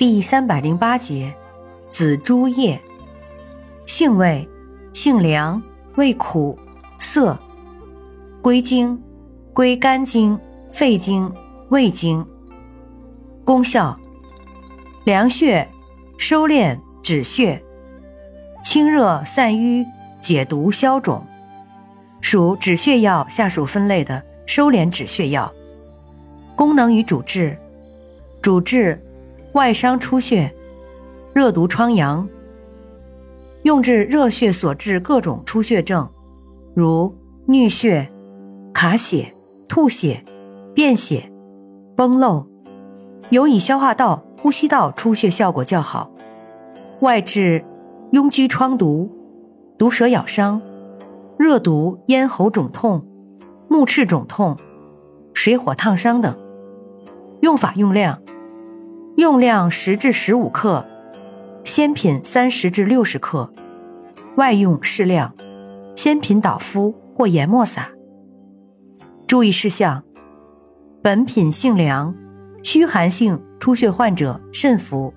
第三百零八节，紫珠叶。性味，性凉，味苦涩。归经，归肝经、肺经、胃经。功效，凉血，收敛止血，清热散瘀，解毒消肿。属止血药下属分类的收敛止血药。功能与主治，主治外伤出血、热毒疮疡，用治热血所致各种出血症，如衄血、卡血、吐血、便血、崩漏，尤以消化道、呼吸道出血效果较好。外治痈疽疮毒、毒蛇咬伤、热毒咽喉肿痛、目赤肿痛、水火烫伤等。用法用量：用量十至十五克，鲜品三十至六十克，外用适量，鲜品捣敷或研末撒。注意事项：本品性凉，虚寒性出血患者慎服。